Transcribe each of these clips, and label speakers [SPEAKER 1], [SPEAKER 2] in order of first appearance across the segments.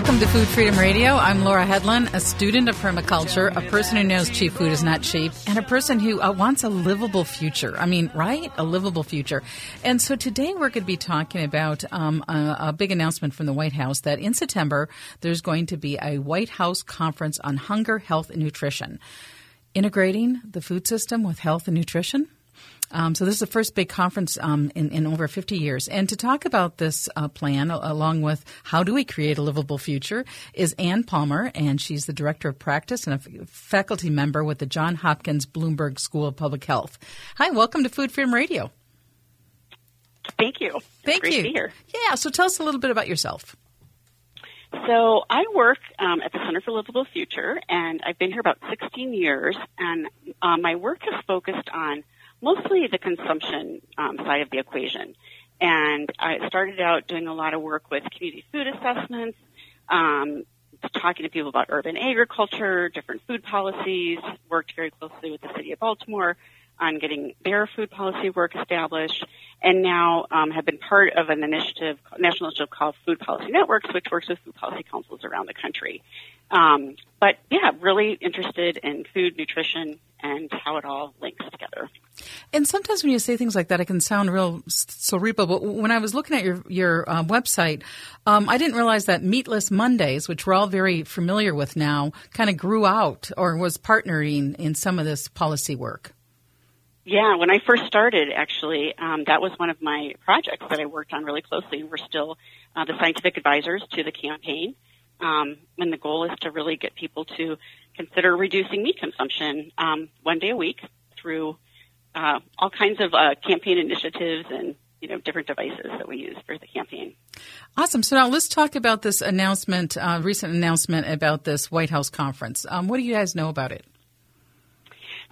[SPEAKER 1] Welcome to Food Freedom Radio. I'm Laura Hedlund, a student of permaculture, a person who knows cheap food is not cheap, and a person who uh, wants a livable future. I mean, right? A livable future. And so today we're going to be talking about um, a, a big announcement from the White House that in September there's going to be a White House conference on hunger, health, and nutrition. Integrating the food system with health and nutrition. Um, so this is the first big conference um, in, in, over 50 years. And to talk about this uh, plan, along with how do we create a livable future, is Anne Palmer, and she's the director of practice and a faculty member with the John Hopkins Bloomberg School of Public Health. Hi, welcome to Food Freedom Radio.
[SPEAKER 2] Thank you.
[SPEAKER 1] Thank
[SPEAKER 2] Great
[SPEAKER 1] you.
[SPEAKER 2] To be here.
[SPEAKER 1] Yeah. So tell us a little bit about yourself.
[SPEAKER 2] So I work um, at the Center for Livable Future, and I've been here about 16 years. And uh, my work has focused on mostly the consumption um, side of the equation. And I started out doing a lot of work with community food assessments, um, talking to people about urban agriculture, different food policies, worked very closely with the city of Baltimore on getting their food policy work established, and now um, have been part of an initiative, national initiative called Food Policy Networks, which works with food policy councils around the country. Um, but yeah, really interested in food, nutrition, and how it all links together.
[SPEAKER 1] And sometimes when you say things like that, it can sound real cerebral. But when I was looking at your your uh, website, um, I didn't realize that Meatless Mondays, which we're all very familiar with now, kind of grew out or was partnering in some of this policy work.
[SPEAKER 2] Yeah, when I first started, actually, um, that was one of my projects that I worked on really closely. We're still uh, the scientific advisors to the campaign. Um, and the goal is to really get people to consider reducing meat consumption um, one day a week through uh, all kinds of uh, campaign initiatives and you know different devices that we use for the campaign.
[SPEAKER 1] Awesome. So now let's talk about this announcement, uh, recent announcement about this White House conference. Um, what do you guys know about it?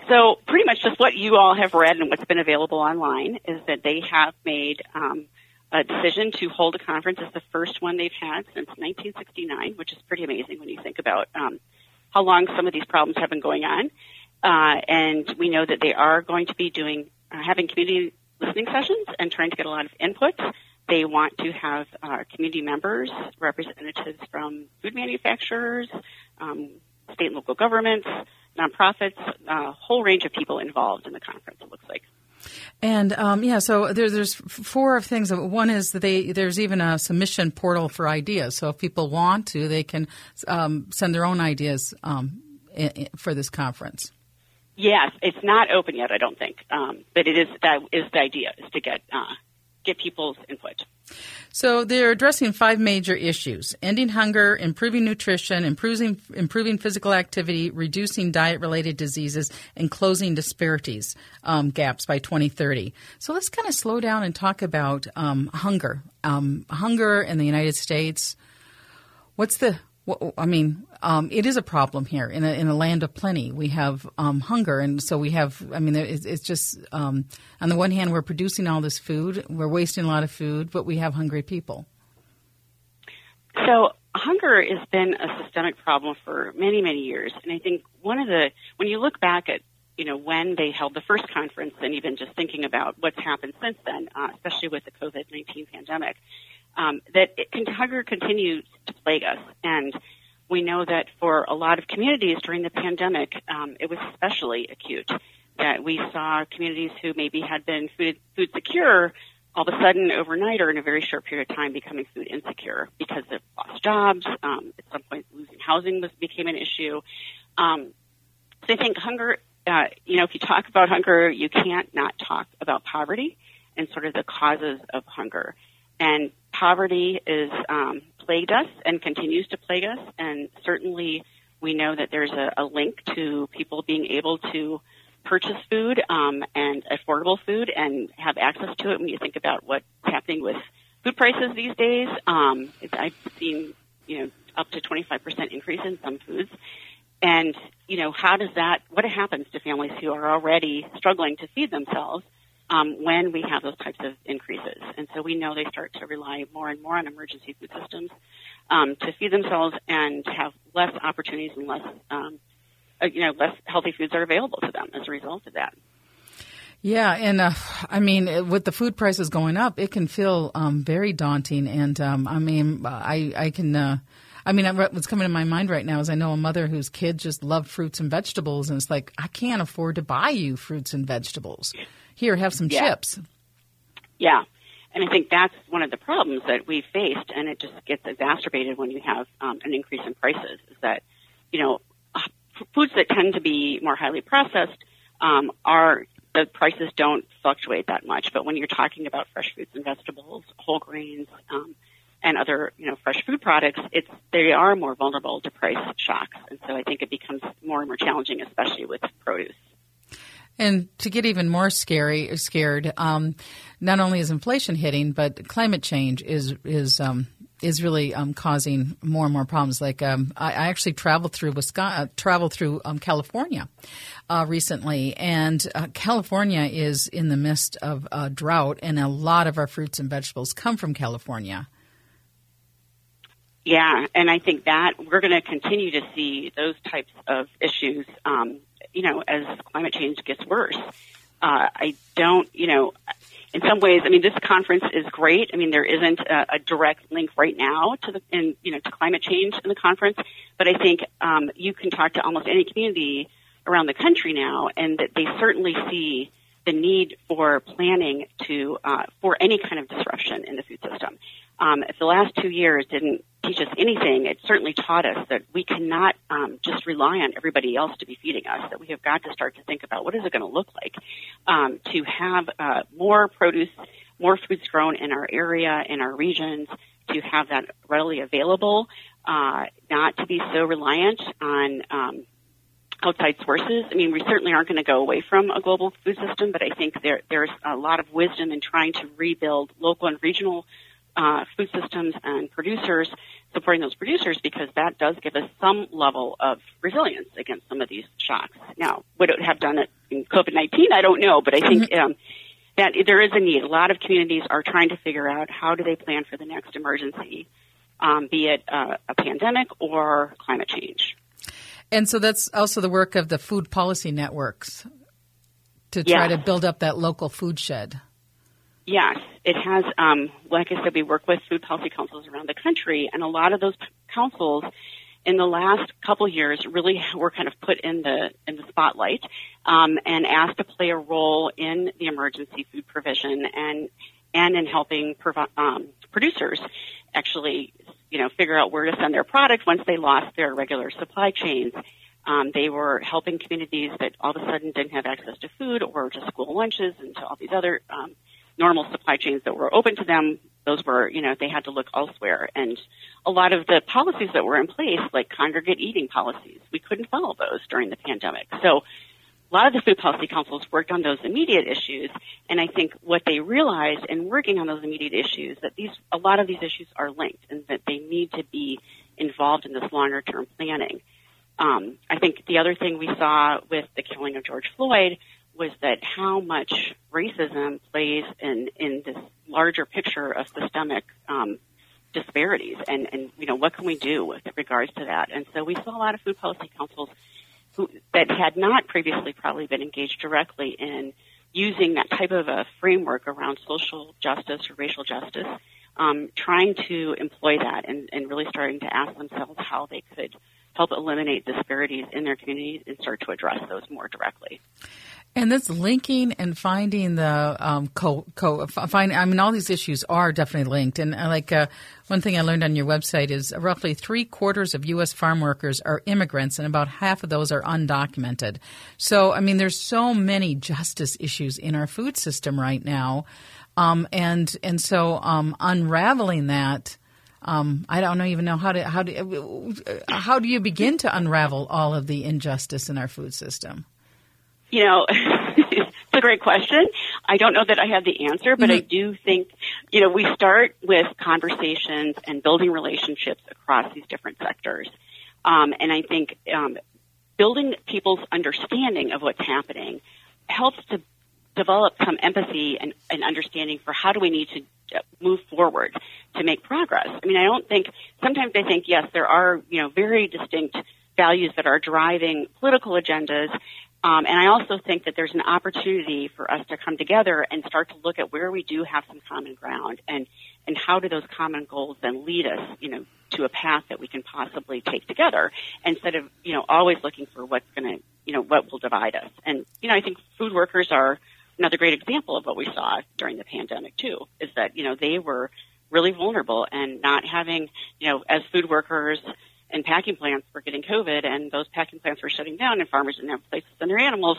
[SPEAKER 2] So pretty much just what you all have read and what's been available online is that they have made um, a decision to hold a conference. It's the first one they've had since 1969, which is pretty amazing when you think about um, how long some of these problems have been going on. Uh, and we know that they are going to be doing uh, having community listening sessions and trying to get a lot of input. They want to have uh, community members, representatives from food manufacturers, um, state and local governments, nonprofits, a whole range of people involved in the conference. It looks like.
[SPEAKER 1] And um, yeah, so there's there's four things. One is that they there's even a submission portal for ideas. So if people want to, they can um, send their own ideas um, in, in, for this conference.
[SPEAKER 2] Yes, it's not open yet. I don't think, um, but it is. That is the idea: is to get uh, get people's input.
[SPEAKER 1] So they're addressing five major issues: ending hunger, improving nutrition, improving improving physical activity, reducing diet-related diseases, and closing disparities um, gaps by 2030. So let's kind of slow down and talk about um, hunger. Um, hunger in the United States. What's the well, I mean, um, it is a problem here in a, in a land of plenty. We have um, hunger, and so we have. I mean, it's, it's just um, on the one hand, we're producing all this food, we're wasting a lot of food, but we have hungry people.
[SPEAKER 2] So hunger has been a systemic problem for many, many years, and I think one of the when you look back at you know when they held the first conference, and even just thinking about what's happened since then, uh, especially with the COVID nineteen pandemic um, that it, hunger continues to plague us. And we know that for a lot of communities during the pandemic, um, it was especially acute. That we saw communities who maybe had been food, food secure all of a sudden overnight or in a very short period of time becoming food insecure because of lost jobs. Um, at some point, losing housing was became an issue. Um, so I think hunger. Uh, you know, if you talk about hunger, you can't not talk about poverty and sort of the causes of hunger. And poverty is um, plagued us and continues to plague us, and certainly we know that there's a, a link to people being able to purchase food um, and affordable food and have access to it. When you think about what's happening with food prices these days, um, I've seen you know up to 25% increase in some foods. And you know how does that? What happens to families who are already struggling to feed themselves? Um, when we have those types of increases. And so we know they start to rely more and more on emergency food systems um, to feed themselves and have less opportunities and less, um, uh, you know, less healthy foods are available to them as a result of that.
[SPEAKER 1] Yeah, and uh, I mean, with the food prices going up, it can feel um, very daunting. And um, I mean, I I can. Uh, I mean, what's coming to my mind right now is I know a mother whose kid just loved fruits and vegetables, and it's like I can't afford to buy you fruits and vegetables. Here, have some
[SPEAKER 2] yeah.
[SPEAKER 1] chips.
[SPEAKER 2] Yeah, and I think that's one of the problems that we've faced, and it just gets exacerbated when you have um, an increase in prices. Is that you know foods that tend to be more highly processed um, are the prices don't fluctuate that much. But when you're talking about fresh fruits and vegetables, whole grains, um, and other you know fresh food products, it's they are more vulnerable to price shocks, and so I think it becomes more and more challenging, especially with produce.
[SPEAKER 1] And to get even more scary, scared, um, not only is inflation hitting, but climate change is is um, is really um, causing more and more problems. Like um, I, I, actually traveled through Wisconsin, uh, traveled through um, California uh, recently, and uh, California is in the midst of a drought, and a lot of our fruits and vegetables come from California.
[SPEAKER 2] Yeah, and I think that we're going to continue to see those types of issues, um, you know, as climate change gets worse. Uh, I don't, you know, in some ways, I mean, this conference is great. I mean, there isn't a, a direct link right now to the, in, you know, to climate change in the conference, but I think um, you can talk to almost any community around the country now, and that they certainly see the need for planning to uh, for any kind of disruption in the food system. Um, if the last two years didn't teach us anything, it certainly taught us that we cannot um, just rely on everybody else to be feeding us. That we have got to start to think about what is it going to look like um, to have uh, more produce, more foods grown in our area, in our regions, to have that readily available, uh, not to be so reliant on um, outside sources. I mean, we certainly aren't going to go away from a global food system, but I think there, there's a lot of wisdom in trying to rebuild local and regional uh, food systems and producers, supporting those producers because that does give us some level of resilience against some of these shocks. Now, would it have done it in COVID-19? I don't know, but I think mm-hmm. um, that there is a need. A lot of communities are trying to figure out how do they plan for the next emergency, um, be it uh, a pandemic or climate change.
[SPEAKER 1] And so that's also the work of the food policy networks to try to build up that local food shed.
[SPEAKER 2] Yes, it has. Um, like I said, we work with food policy councils around the country, and a lot of those councils in the last couple years really were kind of put in the in the spotlight um, and asked to play a role in the emergency food provision and and in helping provi- um, producers actually you know figure out where to send their product once they lost their regular supply chains. Um, they were helping communities that all of a sudden didn't have access to food or to school lunches and to all these other um, normal supply chains that were open to them, those were, you know, they had to look elsewhere. And a lot of the policies that were in place, like congregate eating policies, we couldn't follow those during the pandemic. So a lot of the food policy councils worked on those immediate issues, and I think what they realized in working on those immediate issues that these a lot of these issues are linked, and that they need to be involved in this longer term planning. Um, I think the other thing we saw with the killing of George Floyd was that how much racism plays in in this larger picture of systemic um, disparities, and and you know what can we do with regards to that? And so we saw a lot of food policy councils who that had not previously probably been engaged directly in using that type of a framework around social justice or racial justice, um, trying to employ that and, and really starting to ask themselves how they could help eliminate disparities in their communities and start to address those more directly.
[SPEAKER 1] And this linking and finding the um, co, co find, I mean, all these issues are definitely linked. And uh, like uh, one thing I learned on your website is roughly three quarters of U.S. farm workers are immigrants, and about half of those are undocumented. So, I mean, there's so many justice issues in our food system right now, um, and and so um, unraveling that. Um, I don't even know how to how do how do you begin to unravel all of the injustice in our food system?
[SPEAKER 2] You know, it's a great question. I don't know that I have the answer, but mm-hmm. I do think, you know, we start with conversations and building relationships across these different sectors. Um, and I think um, building people's understanding of what's happening helps to develop some empathy and, and understanding for how do we need to uh, move forward to make progress. I mean, I don't think, sometimes I think, yes, there are, you know, very distinct values that are driving political agendas Um, and I also think that there's an opportunity for us to come together and start to look at where we do have some common ground and, and how do those common goals then lead us, you know, to a path that we can possibly take together instead of, you know, always looking for what's going to, you know, what will divide us. And, you know, I think food workers are another great example of what we saw during the pandemic too, is that, you know, they were really vulnerable and not having, you know, as food workers, and packing plants were getting COVID and those packing plants were shutting down and farmers didn't have places to send their animals,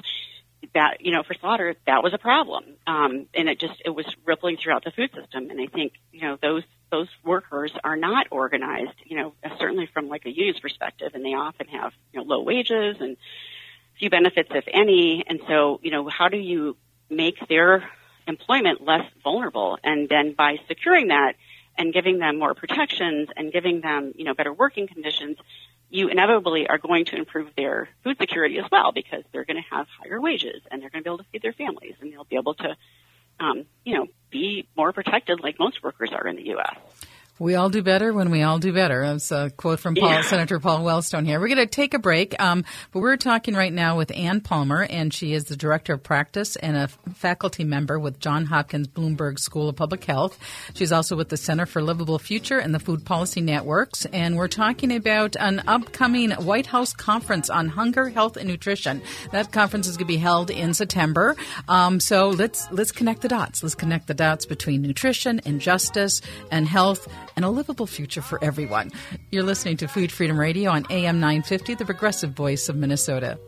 [SPEAKER 2] that, you know, for slaughter, that was a problem. Um, and it just, it was rippling throughout the food system. And I think, you know, those, those workers are not organized, you know, certainly from like a union's perspective and they often have, you know, low wages and few benefits, if any. And so, you know, how do you make their employment less vulnerable? And then by securing that, and giving them more protections and giving them, you know, better working conditions, you inevitably are going to improve their food security as well because they're going to have higher wages and they're going to be able to feed their families and they'll be able to, um, you know, be more protected like most workers are in the U.S.
[SPEAKER 1] We all do better when we all do better. That's a quote from Paul,
[SPEAKER 2] Yeah.
[SPEAKER 1] Senator Paul Wellstone here. We're going to take a break, um, but we're talking right now with Anne Palmer, and she is the Director of Practice and a faculty member with John Hopkins Bloomberg School of Public Health. She's also with the Center for Livable Future and the Food Policy Networks, and we're talking about an upcoming White House conference on hunger, health, and nutrition. That conference is going to be held in September. Um, so let's let's connect the dots. Let's connect the dots between nutrition and justice and health and a livable future for everyone. You're listening to Food Freedom Radio on AM 950, the progressive voice of Minnesota.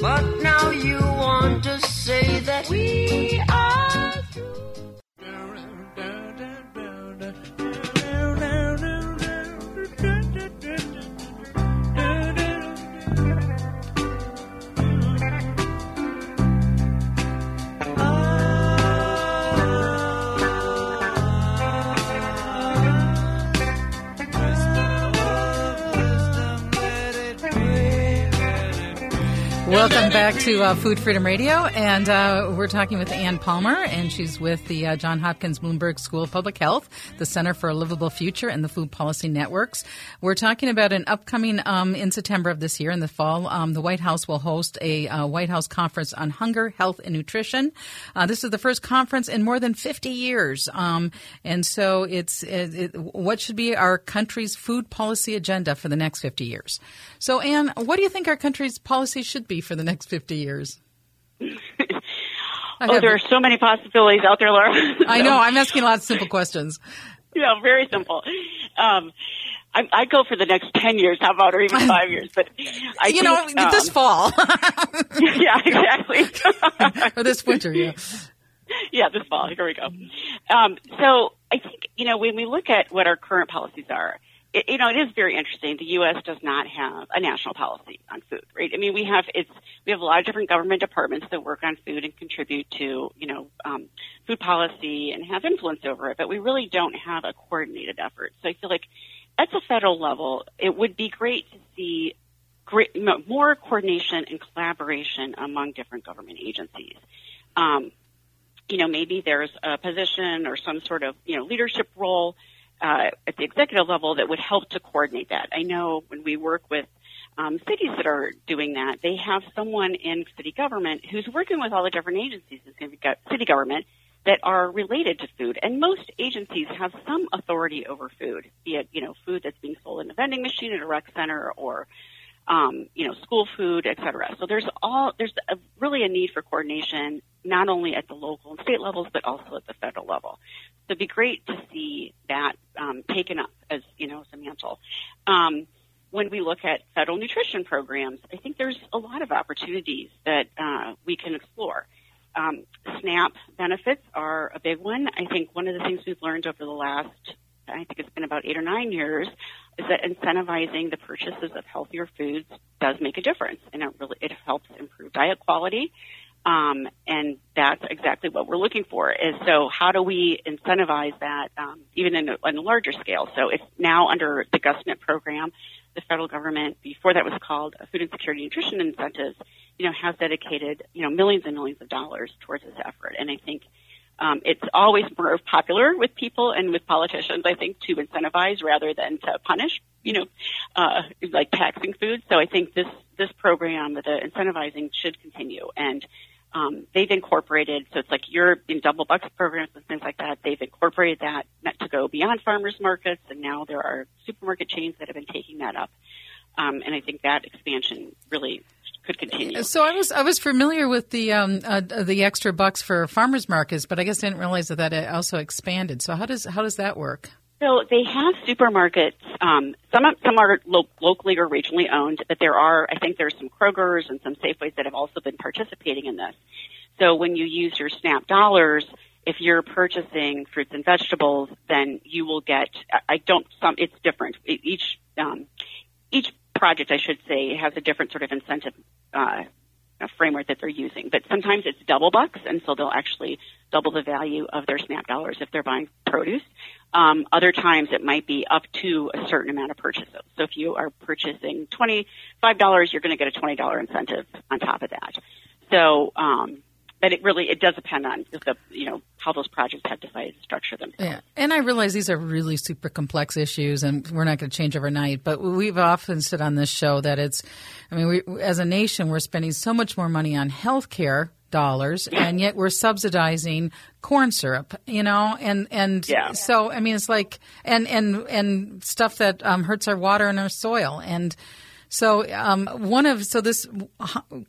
[SPEAKER 3] But now you want to say that we are
[SPEAKER 1] Welcome back to uh, Food Freedom Radio, and uh, we're talking with Anne Palmer, and she's with the uh, John Hopkins Bloomberg School of Public Health, the Center for a Livable Future, and the Food Policy Networks. We're talking about an upcoming um, in September of this year, in the fall, um, the White House will host a uh, White House conference on hunger, health, and nutrition. Uh, this is the first conference in more than 50 years, um, and so it's it, it, what should be our country's food policy agenda for the next 50 years. So, Anne, what do you think our country's policy should be for the next 50 years?
[SPEAKER 2] Oh, there are so many possibilities out there, Laura.
[SPEAKER 1] I know. I'm asking a lot of simple questions.
[SPEAKER 2] Yeah, very simple. Um, I, I go for the next ten years. How about, or even five years? But I
[SPEAKER 1] you know,
[SPEAKER 2] um,
[SPEAKER 1] this fall
[SPEAKER 2] yeah, exactly.
[SPEAKER 1] or this winter. Yeah.
[SPEAKER 2] yeah, this fall. Here we go. Um, so I think you know when we look at what our current policies are, it, you know, it is very interesting. The U.S. does not have a national policy on food, right? I mean, we have it's we have a lot of different government departments that work on food and contribute to you know um, food policy and have influence over it, but we really don't have a coordinated effort. So I feel like at the federal level, it would be great to see great, more coordination and collaboration among different government agencies. Um, you know, maybe there's a position or some sort of, you know, leadership role uh, at the executive level that would help to coordinate that. I know when we work with um, cities that are doing that, they have someone in city government who's working with all the different agencies in city government that are related to food. And most agencies have some authority over food, be it, you know, food that's being sold in a vending machine at a rec center or um, you know, school food, et cetera. So there's all there's a, really a need for coordination, not only at the local and state levels, but also at the federal level. So it'd be great to see that um, taken up as you know as a mantle. Um, when we look at federal nutrition programs, I think there's a lot of opportunities that uh, we can explore. Um, SNAP benefits are a big one. I think one of the things we've learned over the last, I think it's been about eight or nine years, is that incentivizing the purchases of healthier foods does make a difference, and it really it helps improve diet quality. Um, and that's exactly what we're looking for. Is so how do we incentivize that um, even in a, on a larger scale? So it's now under the GusNIP program, the federal government before that was called Food Insecurity Nutrition Incentives, you know, has dedicated you know millions and millions of dollars towards this effort. And I think um, it's always more popular with people and with politicians, I think, to incentivize rather than to punish. You know, uh, like taxing food. So I think this this program, the incentivizing, should continue and. Um, they've incorporated, so it's like you're in double bucks programs and things like that. They've incorporated that to go beyond farmers markets, and now there are supermarket chains that have been taking that up. Um, and I think that expansion really could continue.
[SPEAKER 1] So I was I was familiar with the um, uh, the extra bucks for farmers markets, but I guess I didn't realize that that also expanded. So how does how does that work?
[SPEAKER 2] So they have supermarkets. Um, some some are lo- locally or regionally owned, but there are I think there's some Krogers and some Safeways that have also been participating in this. So when you use your SNAP dollars, if you're purchasing fruits and vegetables, then you will get. I don't. Some it's different. Each um, each project, I should say, has a different sort of incentive uh, framework that they're using. But sometimes it's double bucks, and so they'll actually double the value of their SNAP dollars if they're buying produce. Um, other times it might be up to a certain amount of purchases. So if you are purchasing $25, you're going to get a $20 incentive on top of that. So um, but it really it does depend on the you know how those projects have decided to structure them.
[SPEAKER 1] Yeah, and I realize these are really super complex issues, and we're not going to change overnight. But we've often said on this show that it's, I mean, we, as a nation, we're spending so much more money on health care dollars and yet we're subsidizing corn syrup you know and and
[SPEAKER 2] yeah.
[SPEAKER 1] so i mean it's like and and and stuff that um, hurts our water and our soil and so um, one of so this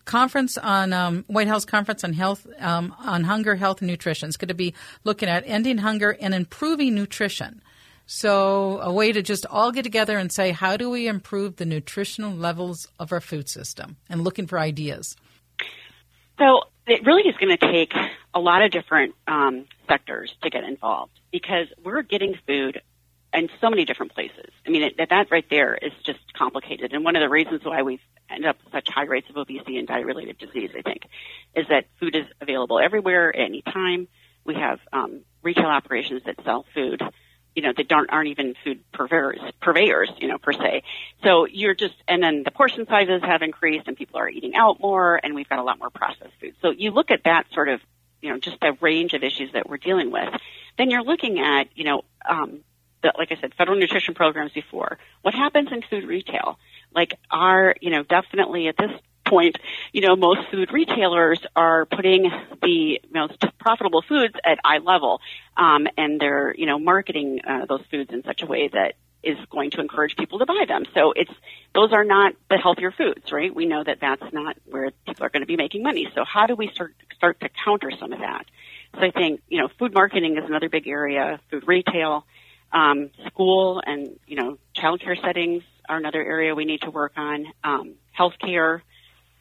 [SPEAKER 1] conference on um, White House conference on health um, on hunger, health, and nutrition is going to be looking at ending hunger and improving nutrition. So a way to just all get together and say how do we improve the nutritional levels of our food system and looking for ideas.
[SPEAKER 2] So it really is going to take a lot of different um, sectors to get involved because we're getting food in so many different places. I mean, it, that right there is just complicated. And one of the reasons why we've ended up with such high rates of obesity and diet-related disease, I think, is that food is available everywhere at any time. We have um, retail operations that sell food, you know, that don't aren't even food purveyors, purveyors, you know, per se. So you're just, and then the portion sizes have increased, and people are eating out more, and we've got a lot more processed food. So you look at that sort of, you know, just the range of issues that we're dealing with. Then you're looking at, you know, um, the, like I said, federal nutrition programs before. What happens in food retail? Like are, you know, definitely at this point, you know, most food retailers are putting the most profitable foods at eye level, um, and they're, you know, marketing uh, those foods in such a way that is going to encourage people to buy them. So it's those are not the healthier foods, right? We know that that's not where people are going to be making money. So how do we start start to counter some of that? So I think you know, food marketing is another big area. Food retail. Um, school and you know childcare settings are another area we need to work on. Um, healthcare,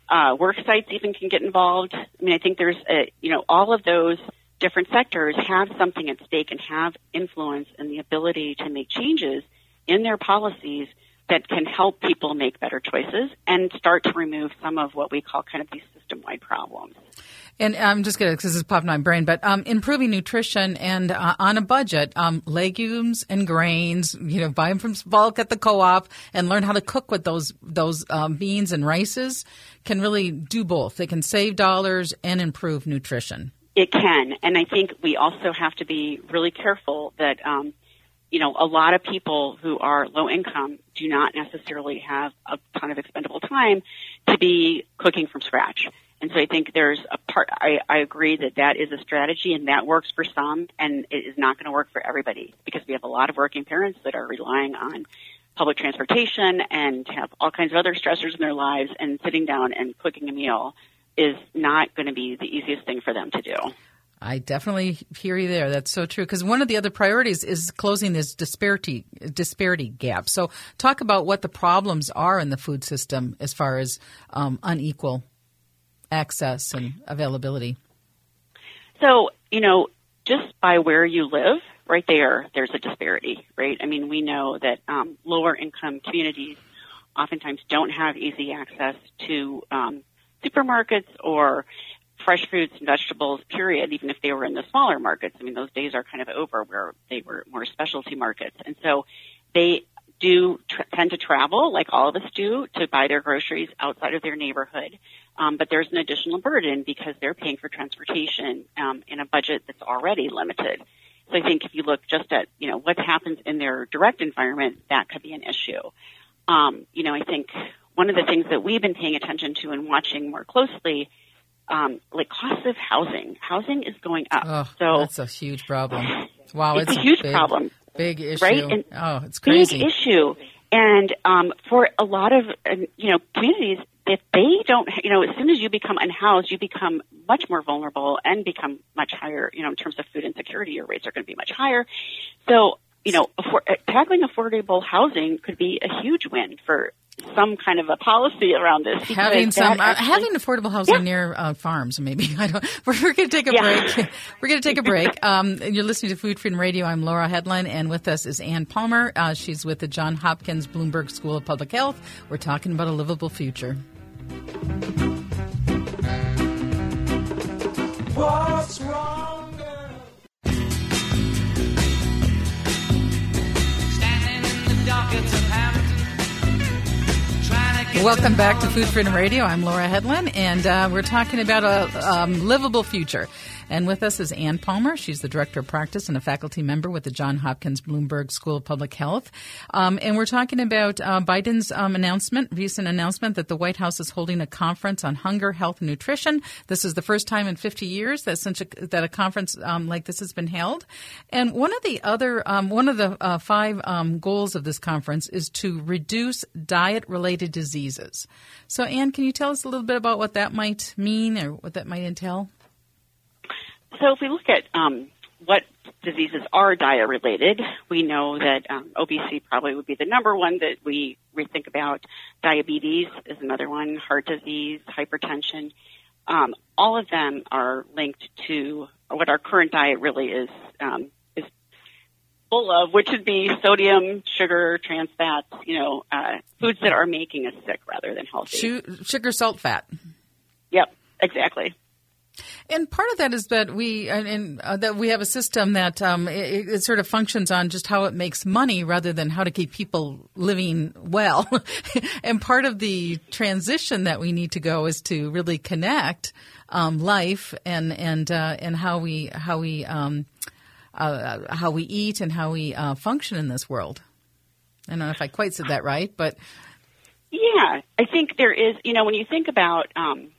[SPEAKER 2] uh, work sites even can get involved. I mean, I think there's a, you know all of those different sectors have something at stake and have influence and the ability to make changes in their policies that can help people make better choices and start to remove some of what we call kind of these system wide problems.
[SPEAKER 1] And I'm just going to, because this is popping my brain, but um, improving nutrition and uh, on a budget, um, legumes and grains, you know, buy them from bulk at the co-op and learn how to cook with those those um, beans and rices can really do both. They can save dollars and improve nutrition.
[SPEAKER 2] It can, and I think we also have to be really careful that um, you know, a lot of people who are low income do not necessarily have a ton of expendable time to be cooking from scratch. And so I think there's a part, I, I agree that that is a strategy and that works for some and it is not going to work for everybody because we have a lot of working parents that are relying on public transportation and have all kinds of other stressors in their lives and sitting down and cooking a meal is not going to be the easiest thing for them to do.
[SPEAKER 1] I definitely hear you there. That's so true. Because one of the other priorities is closing this disparity disparity gap. So, talk about what the problems are in the food system as far as um, unequal access and availability?
[SPEAKER 2] So, you know, just by where you live, right there, there's a disparity, right? I mean, we know that um, lower income communities oftentimes don't have easy access to um, supermarkets or fresh fruits and vegetables, period, even if they were in the smaller markets. I mean, those days are kind of over where they were more specialty markets. And so they do tr- tend to travel, like all of us do, to buy their groceries outside of their neighborhood. Um, but there's an additional burden because they're paying for transportation um, in a budget that's already limited. So I think if you look just at you know what happens in their direct environment, that could be an issue. Um, you know, I think one of the things that we've been paying attention to and watching more closely, um, like costs of housing. Housing is going up.
[SPEAKER 1] Oh,
[SPEAKER 2] so
[SPEAKER 1] that's a huge problem. Wow,
[SPEAKER 2] it's, a huge
[SPEAKER 1] big,
[SPEAKER 2] problem.
[SPEAKER 1] Big issue.
[SPEAKER 2] Right? And
[SPEAKER 1] oh, it's crazy.
[SPEAKER 2] Big issue. And um, for a lot of uh, you know communities, if they don't, you know, as soon as you become unhoused, you become much more vulnerable and become much higher. You know, in terms of food insecurity, your rates are going to be much higher. So, you know, affor- uh, tackling affordable housing could be a huge win for some kind of a policy around this.
[SPEAKER 1] Having
[SPEAKER 2] that
[SPEAKER 1] some, uh,
[SPEAKER 2] actually-
[SPEAKER 1] having affordable housing
[SPEAKER 2] Yeah.
[SPEAKER 1] near uh, farms, maybe. I don't. We're, we're going to take a
[SPEAKER 2] Yeah.
[SPEAKER 1] break. We're going to take a break. Um, you're listening to Food Freedom Radio. I'm Laura Hedlund, and with us is Anne Palmer. Uh, she's with the John Hopkins Bloomberg School of Public Health. We're talking about a livable future.
[SPEAKER 3] What's wrong,
[SPEAKER 1] Welcome back to Food Freedom Radio. I'm Laura Hedlund, and uh, we're talking about a um, livable future. And with us is Anne Palmer. She's the director of practice and a faculty member with the John Hopkins Bloomberg School of Public Health. Um, and we're talking about uh, Biden's um, announcement, recent announcement that the White House is holding a conference on hunger, health, and nutrition. This is the first time in 50 years that since a, that a conference um, like this has been held. And one of the other, um, one of the uh, five um, goals of this conference is to reduce diet-related diseases. So, Anne, can you tell us a little bit about what that might mean or what that might entail?
[SPEAKER 2] So if we look at um, what diseases are diet related, we know that um, obesity probably would be the number one that we, we think about. Diabetes is another one, heart disease, hypertension. Um, all of them are linked to what our current diet really is um, is full of, which would be sodium, sugar, trans fats. You know, uh, foods that are making us sick rather than healthy.
[SPEAKER 1] Sugar, salt, fat.
[SPEAKER 2] Yep, exactly.
[SPEAKER 1] And part of that is that we and, uh, that we have a system that um, it, it sort of functions on just how it makes money rather than how to keep people living well. and part of the transition that we need to go is to really connect um, life and and uh, and how we how we um, uh, how we eat and how we uh, function in this world. I don't know if I quite said that right, but
[SPEAKER 2] Yeah, I think there is. You know, when you think about um,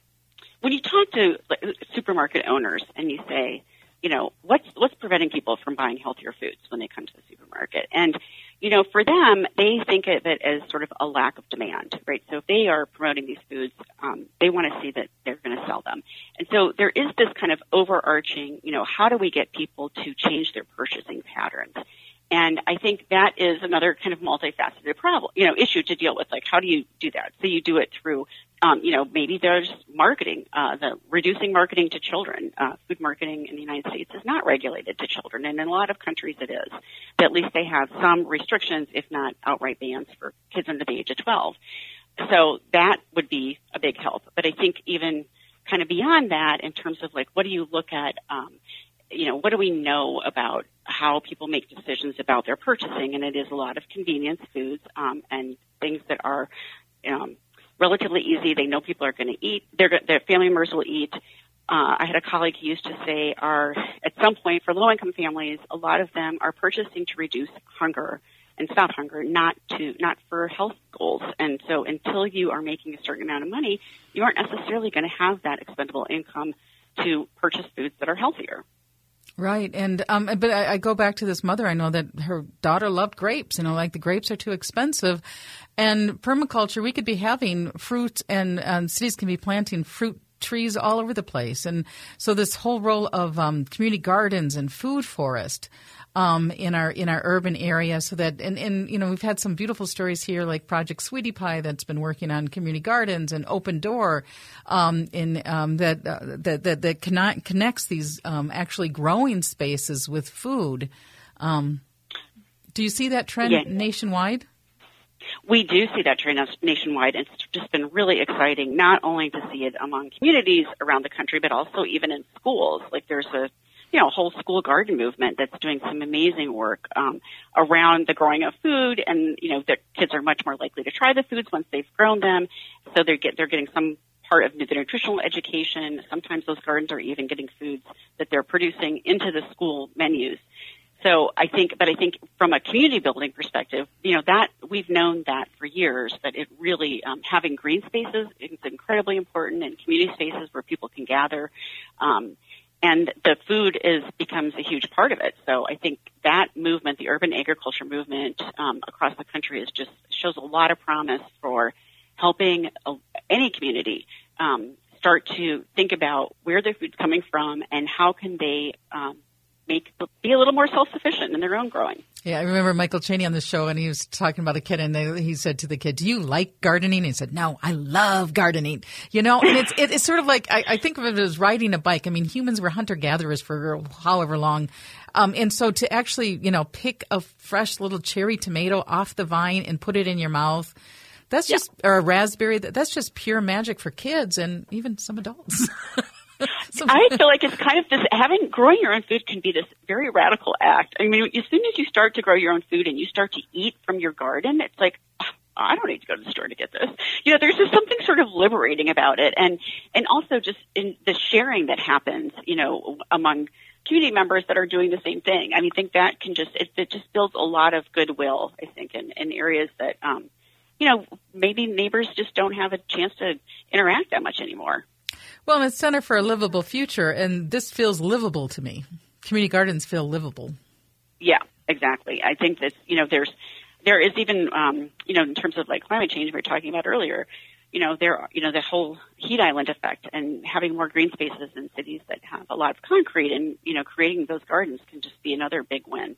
[SPEAKER 2] when you talk to like, supermarket owners and you say, you know, what's what's preventing people from buying healthier foods when they come to the supermarket? And you know, for them, they think of it as sort of a lack of demand, right? So if they are promoting these foods, um, they want to see that they're going to sell them. And so there is this kind of overarching, you know, how do we get people to change their purchasing patterns? And I think that is another kind of multifaceted problem, you know, issue to deal with. Like, how do you do that? So you do it through, um, you know, maybe there's marketing, uh, the reducing marketing to children. Uh, food marketing in the United States is not regulated to children, and in a lot of countries it is. But at least they have some restrictions, if not outright bans for kids under the age of 12. So that would be a big help. But I think even kind of beyond that, in terms of like, what do you look at? Um, you know, what do we know about how people make decisions about their purchasing? And it is a lot of convenience foods um, and things that are um, relatively easy. They know people are going to eat. Their their family members will eat. Uh, I had a colleague who used to say, "Are at some point for low-income families, a lot of them are purchasing to reduce hunger and stop hunger, not to not for health goals. And so, until you are making a certain amount of money, you aren't necessarily going to have that expendable income to purchase foods that are healthier."
[SPEAKER 1] Right, and um, but I, I go back to this mother. I know that her daughter loved grapes. You know, like the grapes are too expensive, and permaculture. We could be having fruit, and, and cities can be planting fruit trees all over the place, and so this whole role of um, community gardens and food forest. Um, in our in our urban area, so that and, and you know we've had some beautiful stories here, like Project Sweetie Pie that's been working on community gardens and Open Door, um, in um, that, uh, that that that conne- connects these um, actually growing spaces with food. Um, do you see that trend
[SPEAKER 2] Yeah.
[SPEAKER 1] nationwide?
[SPEAKER 2] We do see that trend nationwide, and it's just been really exciting not only to see it among communities around the country, but also even in schools. Like there's a you know, whole school garden movement that's doing some amazing work um, around the growing of food, and you know, the kids are much more likely to try the foods once they've grown them, so they get they're getting some part of the nutritional education. Sometimes those gardens are even getting foods that they're producing into the school menus. So I think, but I think from a community building perspective, you know, that we've known that for years, that it really, um, having green spaces is incredibly important and community spaces where people can gather. Um, and the food is becomes a huge part of it. So I think that movement, the urban agriculture movement um, across the country, is just shows a lot of promise for helping a, any community um, start to think about where their food's coming from and how can they um, make be a little more self sufficient in their own growing.
[SPEAKER 1] Yeah, I remember Michael Cheney on the show, and he was talking about a kid, and they, he said to the kid, "Do you like gardening?" And he said, "No, I love gardening." You know, and it's it's sort of like I, I, think of it as riding a bike. I mean, humans were hunter gatherers for however long. Um, and so to actually, you know, pick a fresh little cherry tomato off the vine and put it in your mouth, that's just, or a raspberry, that's just pure magic for kids and even some adults.
[SPEAKER 2] I feel like it's kind of this having growing your own food can be this very radical act. I mean, as soon as you start to grow your own food and you start to eat from your garden, it's like I don't need to go to the store to get this. You know, there's just something sort of liberating about it, and and also just in the sharing that happens, you know, among community members that are doing the same thing. I mean, I think that can just it, it just builds a lot of goodwill. I think in in areas that um, you know maybe neighbors just don't have a chance to interact that much anymore.
[SPEAKER 1] Well, it's Center for a Livable Future, and this feels livable to me. Community gardens feel livable.
[SPEAKER 2] Yeah, exactly. I think that you know there's there is even um, you know in terms of like climate change we were talking about earlier. You know there you know the whole heat island effect and having more green spaces in cities that have a lot of concrete and you know creating those gardens can just be another big win.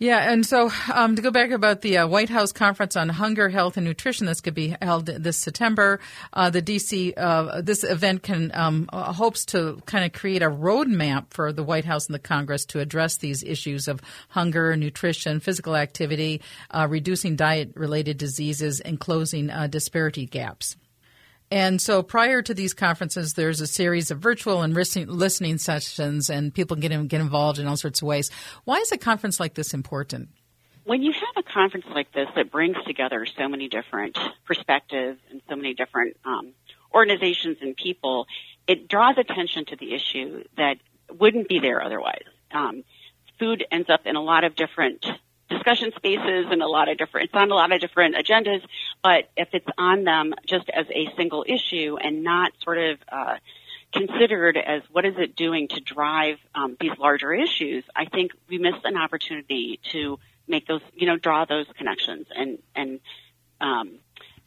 [SPEAKER 1] Yeah, and so um, to go back about the uh, White House Conference on Hunger, Health, and Nutrition, this could be held this September. Uh, the DC uh, this event can um, uh, hopes to kind of create a roadmap for the White House and the Congress to address these issues of hunger, nutrition, physical activity, uh, reducing diet-related diseases, and closing uh, disparity gaps. And so prior to these conferences, there's a series of virtual and listening sessions, and people get, in, get involved in all sorts of ways. Why is a conference like this important?
[SPEAKER 2] When you have a conference like this that brings together so many different perspectives and so many different um, organizations and people, it draws attention to the issue that wouldn't be there otherwise. Um, food ends up in a lot of different discussion spaces and a lot of different, it's on a lot of different agendas, but if it's on them just as a single issue and not sort of, uh, considered as what is it doing to drive um, these larger issues, I think we miss an opportunity to make those, you know, draw those connections and and um,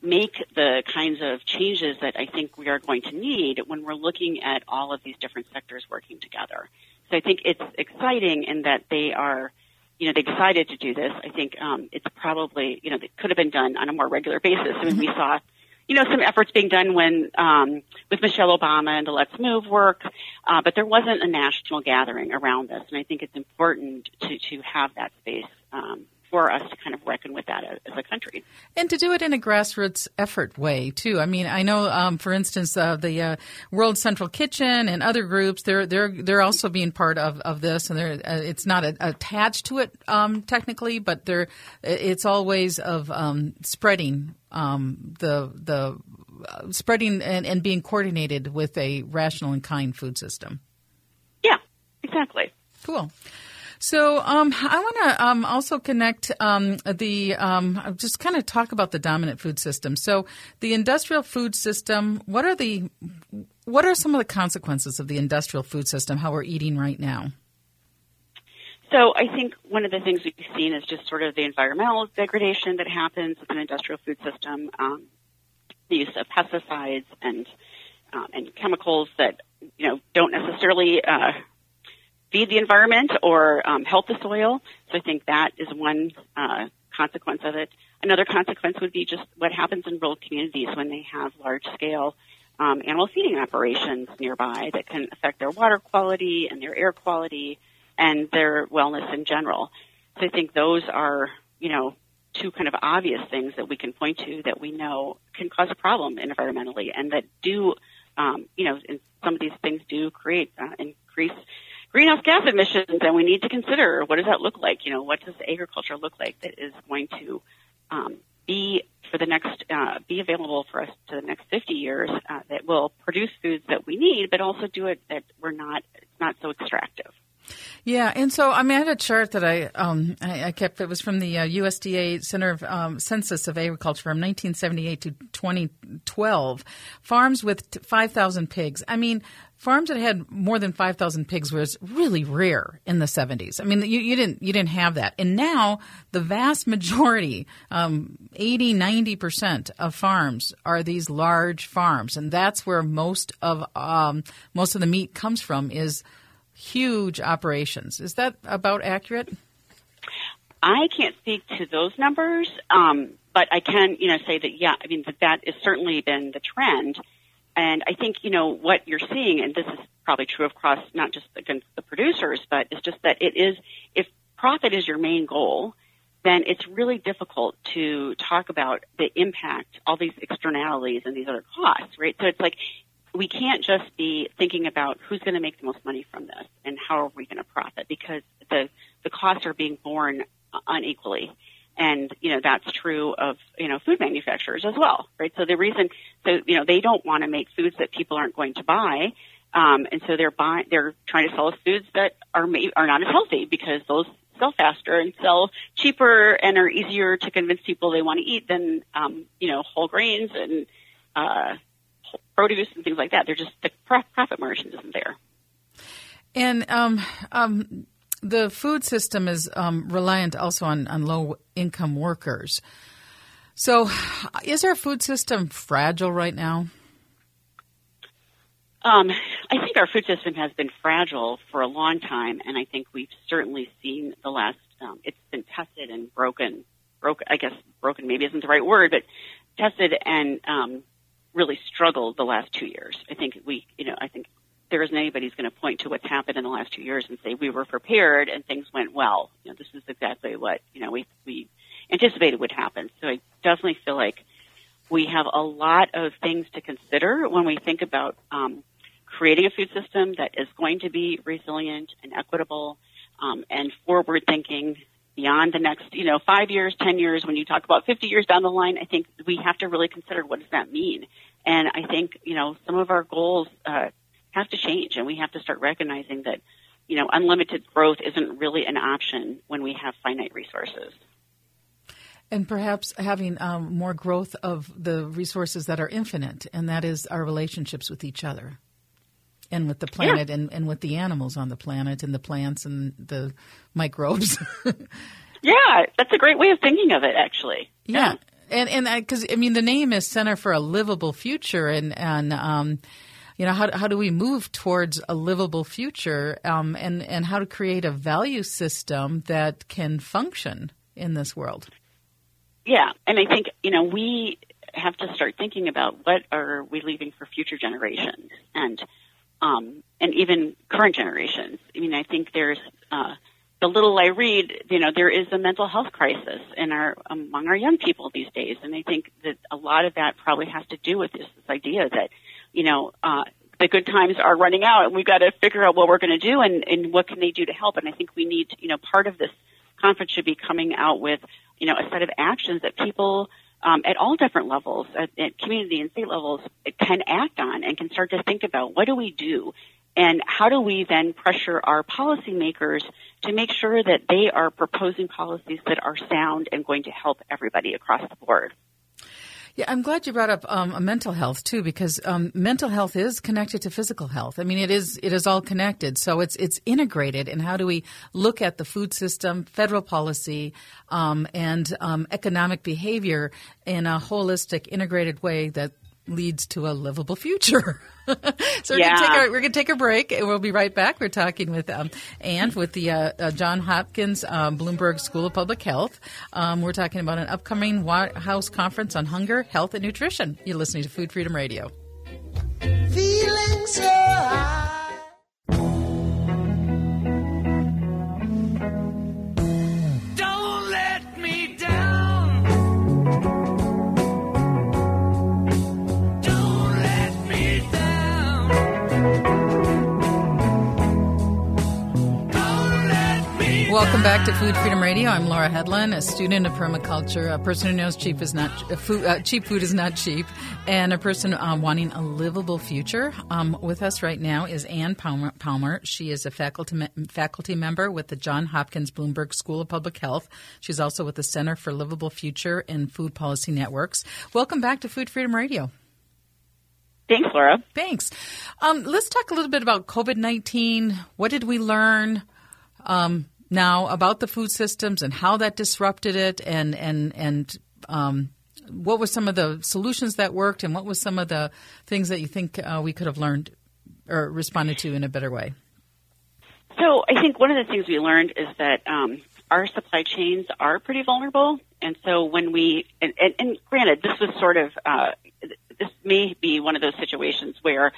[SPEAKER 2] make the kinds of changes that I think we are going to need when we're looking at all of these different sectors working together. So I think it's exciting in that they are you know, they decided to do this. I think um, it's probably, you know, it could have been done on a more regular basis. I mean, we saw, you know, some efforts being done when um, with Michelle Obama and the Let's Move work, uh, but there wasn't a national gathering around this, and I think it's important to to have that space. Um, for us to kind of reckon with that as, a country.
[SPEAKER 1] And to do it in a grassroots effort way, too. I mean, I know, um, for instance, uh, the uh, World Central Kitchen and other groups, they're, they're, they're also being part of, of this, and they're, uh, it's not a, attached to it um, technically, but they're, it's all ways of um, spreading um, the, the uh, spreading and, and being coordinated with a rational and kind food system.
[SPEAKER 2] Yeah, exactly.
[SPEAKER 1] Cool. So um, I want to um, also connect um, the um, just kind of talk about the dominant food system. So the industrial food system. What are the what are some of the consequences of the industrial food system? How we're eating right now?
[SPEAKER 2] So I think one of the things we've seen is just sort of the environmental degradation that happens with an industrial food system, um, the use of pesticides and um, and chemicals that you know don't necessarily uh, feed the environment or um, help the soil. So I think that is one uh, consequence of it. Another consequence would be just what happens in rural communities when they have large scale um, animal feeding operations nearby that can affect their water quality and their air quality and their wellness in general. So I think those are, you know, two kind of obvious things that we can point to that we know can cause a problem environmentally and that do, um, you know, some of these things do create uh, increase greenhouse gas emissions, and we need to consider what does that look like? You know, what does agriculture look like that is going to um, be for the next uh, be available for us to the next 50 years uh, that will produce foods that we need, but also do it that we're not not so extractive.
[SPEAKER 1] Yeah, and so I mean, I had a chart that I um, I, I kept. It was from the uh, USDA Center of um, Census of Agriculture from 1978 to 2012. Farms with 5,000 pigs. I mean, farms that had more than 5,000 pigs was really rare in the 70s. I mean, you, you didn't you didn't have that, and now the vast majority, um, 80, 90 percent of farms are these large farms, and that's where most of um, most of the meat comes from. Is huge operations. Is that about accurate?
[SPEAKER 2] I can't speak to those numbers, um, but I can, you know, say that yeah, I mean that that has certainly been the trend, and I think you know what you're seeing, and this is probably true across not just against the producers, but it's just that it is if profit is your main goal, then it's really difficult to talk about the impact, all these externalities and these other costs, right? So it's like we can't just be thinking about who's going to make the most money from this and how are we going to profit because the the costs are being borne unequally and you know that's true of you know food manufacturers as well right so the reason so you know they don't want to make foods that people aren't going to buy um, and so they're buying they're trying to sell us foods that are made, are not as healthy because those sell faster and sell cheaper and are easier to convince people they want to eat than um, you know whole grains and uh, produce and things like that. They're just the profit margin isn't there.
[SPEAKER 1] And um, um, the food system is um, reliant also on, on low income workers. So, is our food system fragile right now?
[SPEAKER 2] Um, I think our food system has been fragile for a long time, and I think we've certainly seen the last. Um, it's been tested and broken. Broken, I guess broken maybe isn't the right word, but tested and um, really struggled the last two years. I think we, you know, I think there isn't anybody who's going to point to what's happened in the last two years and say we were prepared and things went well. You know, this is exactly what you know we we anticipated would happen. So I definitely feel like we have a lot of things to consider when we think about um, creating a food system that is going to be resilient and equitable um, and forward thinking beyond the next, you know, five years, ten years, when you talk about 50 years down the line, I think we have to really consider what does that mean. And I think, you know, some of our goals uh, have to change, and we have to start recognizing that, you know, unlimited growth isn't really an option when we have finite resources.
[SPEAKER 1] And perhaps having um, more growth of the resources that are infinite, and that is our relationships with each other and with the planet
[SPEAKER 2] yeah.
[SPEAKER 1] and, and with the animals on the planet and the plants and the microbes.
[SPEAKER 2] yeah, that's a great way of thinking of it, actually.
[SPEAKER 1] Yeah. yeah. And and because I, I, mean the name is Center for a Livable Future, and and um, you know how how do we move towards a livable future, um, and and how to create a value system that can function in this world.
[SPEAKER 2] Yeah, and I think you know we have to start thinking about what are we leaving for future generations, and um, and even current generations. I mean, I think there's uh, the little I read, you know, there is a mental health crisis in our among our young people these days, and I think that a lot of that probably has to do with this, this idea that, you know, uh, the good times are running out, and we've got to figure out what we're going to do and, and what can they do to help. And I think we need, you know, part of this conference should be coming out with, you know, a set of actions that people um, at all different levels, at, at community and state levels, can act on and can start to think about what do we do and how do we then pressure our policymakers to make sure that they are proposing policies that are sound and going to help everybody across the board.
[SPEAKER 1] Yeah, I'm glad you brought up um, mental health too, because um, mental health is connected to physical health. I mean, it is it is all connected, so it's it's integrated. And how do we look at the food system, federal policy, um, and um, economic behavior in a holistic, integrated way that leads to a livable future. so we're
[SPEAKER 2] yeah.
[SPEAKER 1] gonna take our we're gonna take a break and we'll be right back. We're talking with um, and with the uh, uh, John Hopkins um, Bloomberg School of Public Health. Um, we're talking about an upcoming White House conference on hunger, health, and nutrition. You're listening to Food Freedom Radio. Feeling so high. Welcome back to Food Freedom Radio. I'm Laura Hedlund, a student of permaculture, a person who knows cheap is not uh, food, uh, cheap food is not cheap, and a person uh, wanting a livable future. Um, with us right now is Anne Palmer. Palmer. She is a faculty me- faculty member with the John Hopkins Bloomberg School of Public Health. She's also with the Center for Livable Future and Food Policy Networks. Welcome back to Food Freedom Radio.
[SPEAKER 2] Thanks, Laura.
[SPEAKER 1] Thanks. Um, let's talk a little bit about COVID 19. What did we learn? Um, now about the food systems and how that disrupted it, and and and um, what were some of the solutions that worked, and what was some of the things that you think uh, we could have learned or responded to in a better way?
[SPEAKER 2] So I think one of the things we learned is that um, our supply chains are pretty vulnerable, and so when we and, and, and granted, this was sort of uh, this may be one of those situations where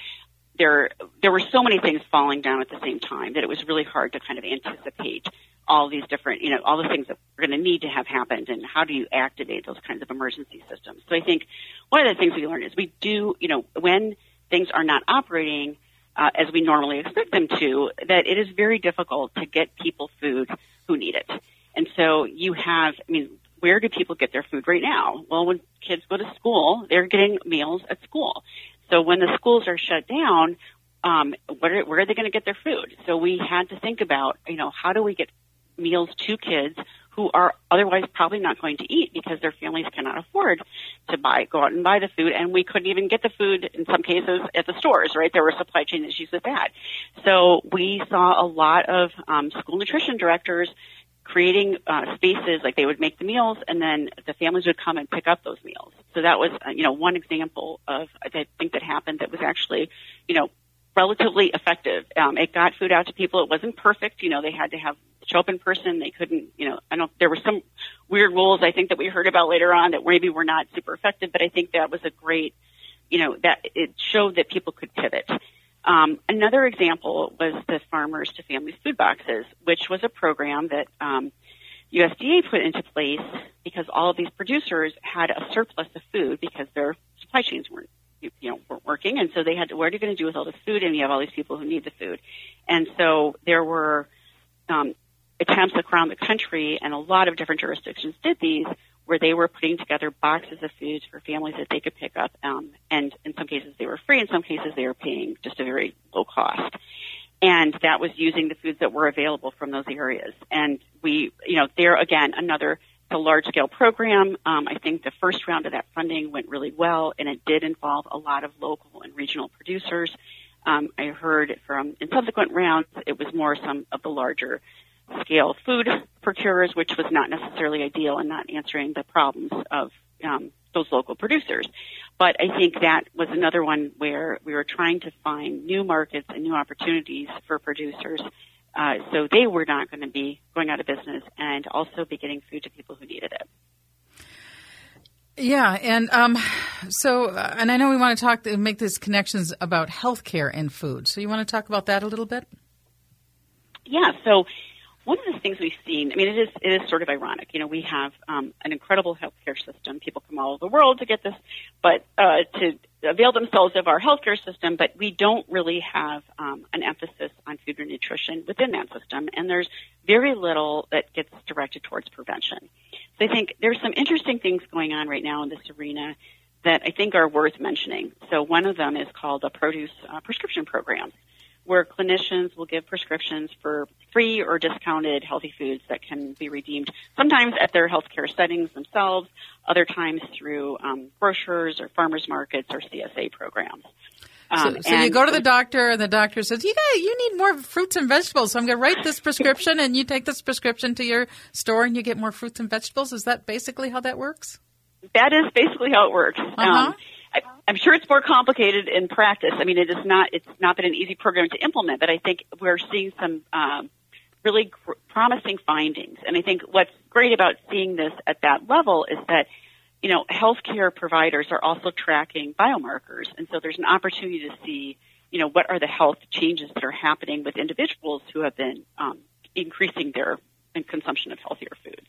[SPEAKER 2] there there were so many things falling down at the same time that it was really hard to kind of anticipate all these different, you know, all the things that we're going to need to have happened and how do you activate those kinds of emergency systems. So I think one of the things we learned is we do, you know, when things are not operating uh, as we normally expect them to, that it is very difficult to get people food who need it. And so you have, I mean, where do people get their food right now? Well, when kids go to school, they're getting meals at school. So when the schools are shut down, um, where, where are they going to get their food? So we had to think about, you know, how do we get meals to kids who are otherwise probably not going to eat because their families cannot afford to buy, go out and buy the food. And we couldn't even get the food in some cases at the stores, right? There were supply chain issues with that. So we saw a lot of um, school nutrition directors creating uh, spaces like they would make the meals and then the families would come and pick up those meals. So that was, uh, you know, one example of, I think that happened that was actually, you know, relatively effective. Um, it got food out to people. It wasn't perfect. You know, they had to have show up in person. They couldn't, you know, I don't, there were some weird rules I think that we heard about later on that maybe were not super effective, but I think that was a great, you know, that it showed that people could pivot. Um, another example was the Farmers to Families Food Boxes, which was a program that um, USDA put into place because all of these producers had a surplus of food because their supply chains weren't you know weren't working, and so they had to. What are you going to do with all this food? And you have all these people who need the food, and so there were um, attempts around the country, and a lot of different jurisdictions did these, where they were putting together boxes of foods for families that they could pick up. Um, and in some cases they were free, in some cases they were paying just a very low cost. And that was using the foods that were available from those areas. And we, you know, there again, another it's a large scale program. Um, I think the first round of that funding went really well, and it did involve a lot of local and regional producers. Um, I heard from in subsequent rounds, it was more some of the larger scale food procurers, which was not necessarily ideal and not answering the problems of um, those local producers. But I think that was another one where we were trying to find new markets and new opportunities for producers. Uh, so they were not going to be going out of business and also be getting food to people who needed it.
[SPEAKER 1] Yeah, and um, so, uh, and I know we want to talk, make these connections about healthcare and food. So, you want to talk about that a little bit?
[SPEAKER 2] Yeah. So, one of the things we've seen, I mean, it is it is sort of ironic. You know, we have um, an incredible healthcare system. People come all over the world to get this, but uh, to avail themselves of our healthcare system. But we don't really have um, an emphasis on food and nutrition within that system, and there's very little that gets directed towards prevention. So I think there's some interesting things going on right now in this arena that I think are worth mentioning. So one of them is called a produce uh, prescription program where clinicians will give prescriptions for free or discounted healthy foods that can be redeemed sometimes at their healthcare settings themselves, other times through um, grocers or farmers markets or CSA programs.
[SPEAKER 1] Um, so, so you go to the doctor, and the doctor says, "You got, you need more fruits and vegetables. So I'm going to write this prescription, and you take this prescription to your store, and you get more fruits and vegetables." Is that basically how that works?
[SPEAKER 2] That is basically how it works.
[SPEAKER 1] Uh-huh. Um,
[SPEAKER 2] I, am sure it's more complicated in practice. I mean, it is not. It's not been an easy program to implement, but I think we're seeing some um, really gr- promising findings. And I think what's great about seeing this at that level is that you know healthcare providers are also tracking biomarkers, and so there's an opportunity to see you know what are the health changes that are happening with individuals who have been um, increasing their consumption of healthier foods.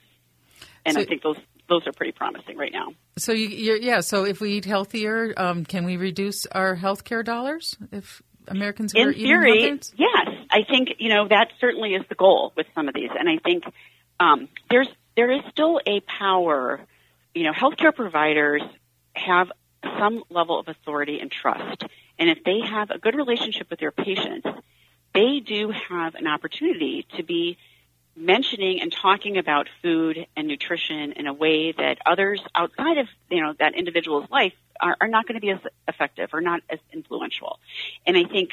[SPEAKER 2] And so, I think those those are pretty promising right now.
[SPEAKER 1] So you, yeah. So if we eat healthier, um, can we reduce our healthcare dollars if Americans
[SPEAKER 2] in theory? Yes. I think you know that certainly is the goal with some of these, and I think um, there's there is still a power. You know, healthcare providers have some level of authority and trust, and if they have a good relationship with their patients, they do have an opportunity to be mentioning and talking about food and nutrition in a way that others outside of you know that individual's life are, are not going to be as effective or not as influential. And I think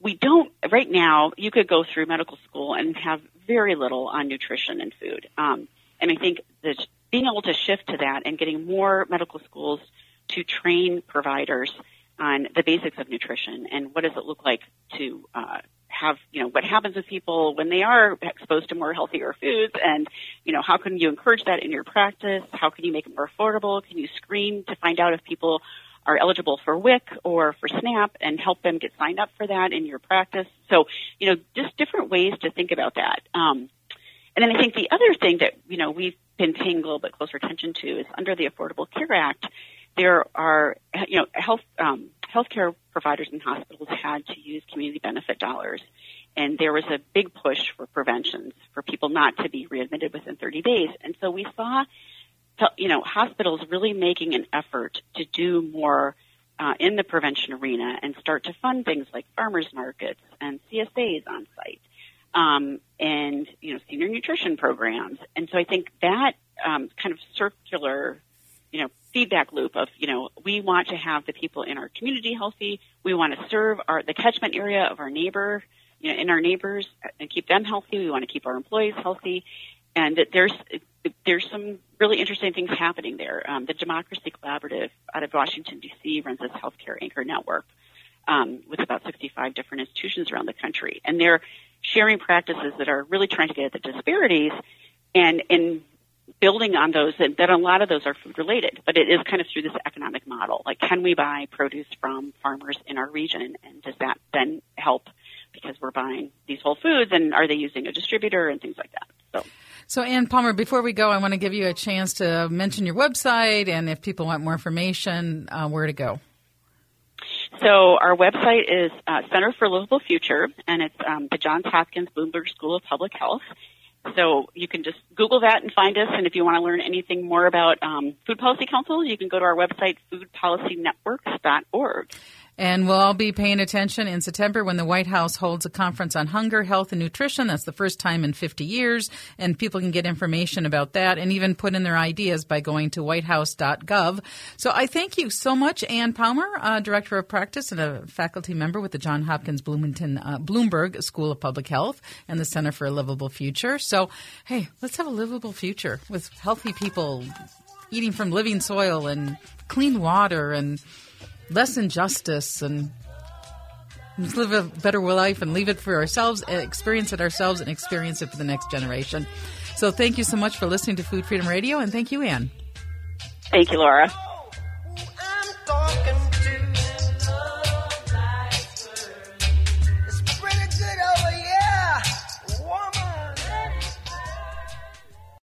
[SPEAKER 2] we don't right now. You could go through medical school and have very little on nutrition and food. Um, and I think that being able to shift to that and getting more medical schools to train providers on the basics of nutrition and what does it look like to uh, have, you know, what happens with people when they are exposed to more healthier foods and, you know, how can you encourage that in your practice? How can you make it more affordable? Can you screen to find out if people are eligible for WIC or for SNAP and help them get signed up for that in your practice? So, you know, just different ways to think about that. Um, and then I think the other thing that, you know, we've been paying a little bit closer attention to is under the Affordable Care Act, there are, you know, health, um, healthcare providers and hospitals had to use community benefit dollars. And there was a big push for preventions for people not to be readmitted within 30 days. And so we saw, you know, hospitals really making an effort to do more uh, in the prevention arena and start to fund things like farmers markets and CSAs on site. Um, and you know senior nutrition programs, and so I think that um, kind of circular you know, feedback loop of, you know, we want to have the people in our community healthy. We want to serve our, the catchment area of our neighbor, you know, in our neighbors and keep them healthy. We want to keep our employees healthy. And that there's, there's some really interesting things happening there. Um, the Democracy Collaborative out of Washington, D.C. runs this healthcare anchor network. Um, with about 65 different institutions around the country. And they're sharing practices that are really trying to get at the disparities and, and building on those, and that a lot of those are food related, but it is kind of through this economic model. Like, can we buy produce from farmers in our region, and does that then help because we're buying these whole foods, and are they using a distributor and things like that? So.
[SPEAKER 1] So, Anne Palmer, before we go, I want to give you a chance to mention your website and if people want more information, uh, where to go.
[SPEAKER 2] So, our website is uh, Center for Livable Future, and it's um, the Johns Hopkins Bloomberg School of Public Health. So you can just Google that and find us. And if you want to learn anything more about um, Food Policy Council, you can go to our website, foodpolicynetworks.org.
[SPEAKER 1] And we'll all be paying attention in September when the White House holds a conference on hunger, health, and nutrition. That's the first time in 50 years. And people can get information about that and even put in their ideas by going to whitehouse.gov. So I thank you so much, Anne Palmer, uh, Director of Practice and a faculty member with the John Hopkins Bloomington uh, Bloomberg School of Public Health and the Center for a Livable Future. So, hey, let's have a livable future with healthy people eating from living soil and clean water and less injustice and live a better life and leave it for ourselves, experience it ourselves, and experience it for the next generation. So thank you so much for listening to Food Freedom Radio, and thank you, Anne.
[SPEAKER 2] Thank you, Laura. Oh,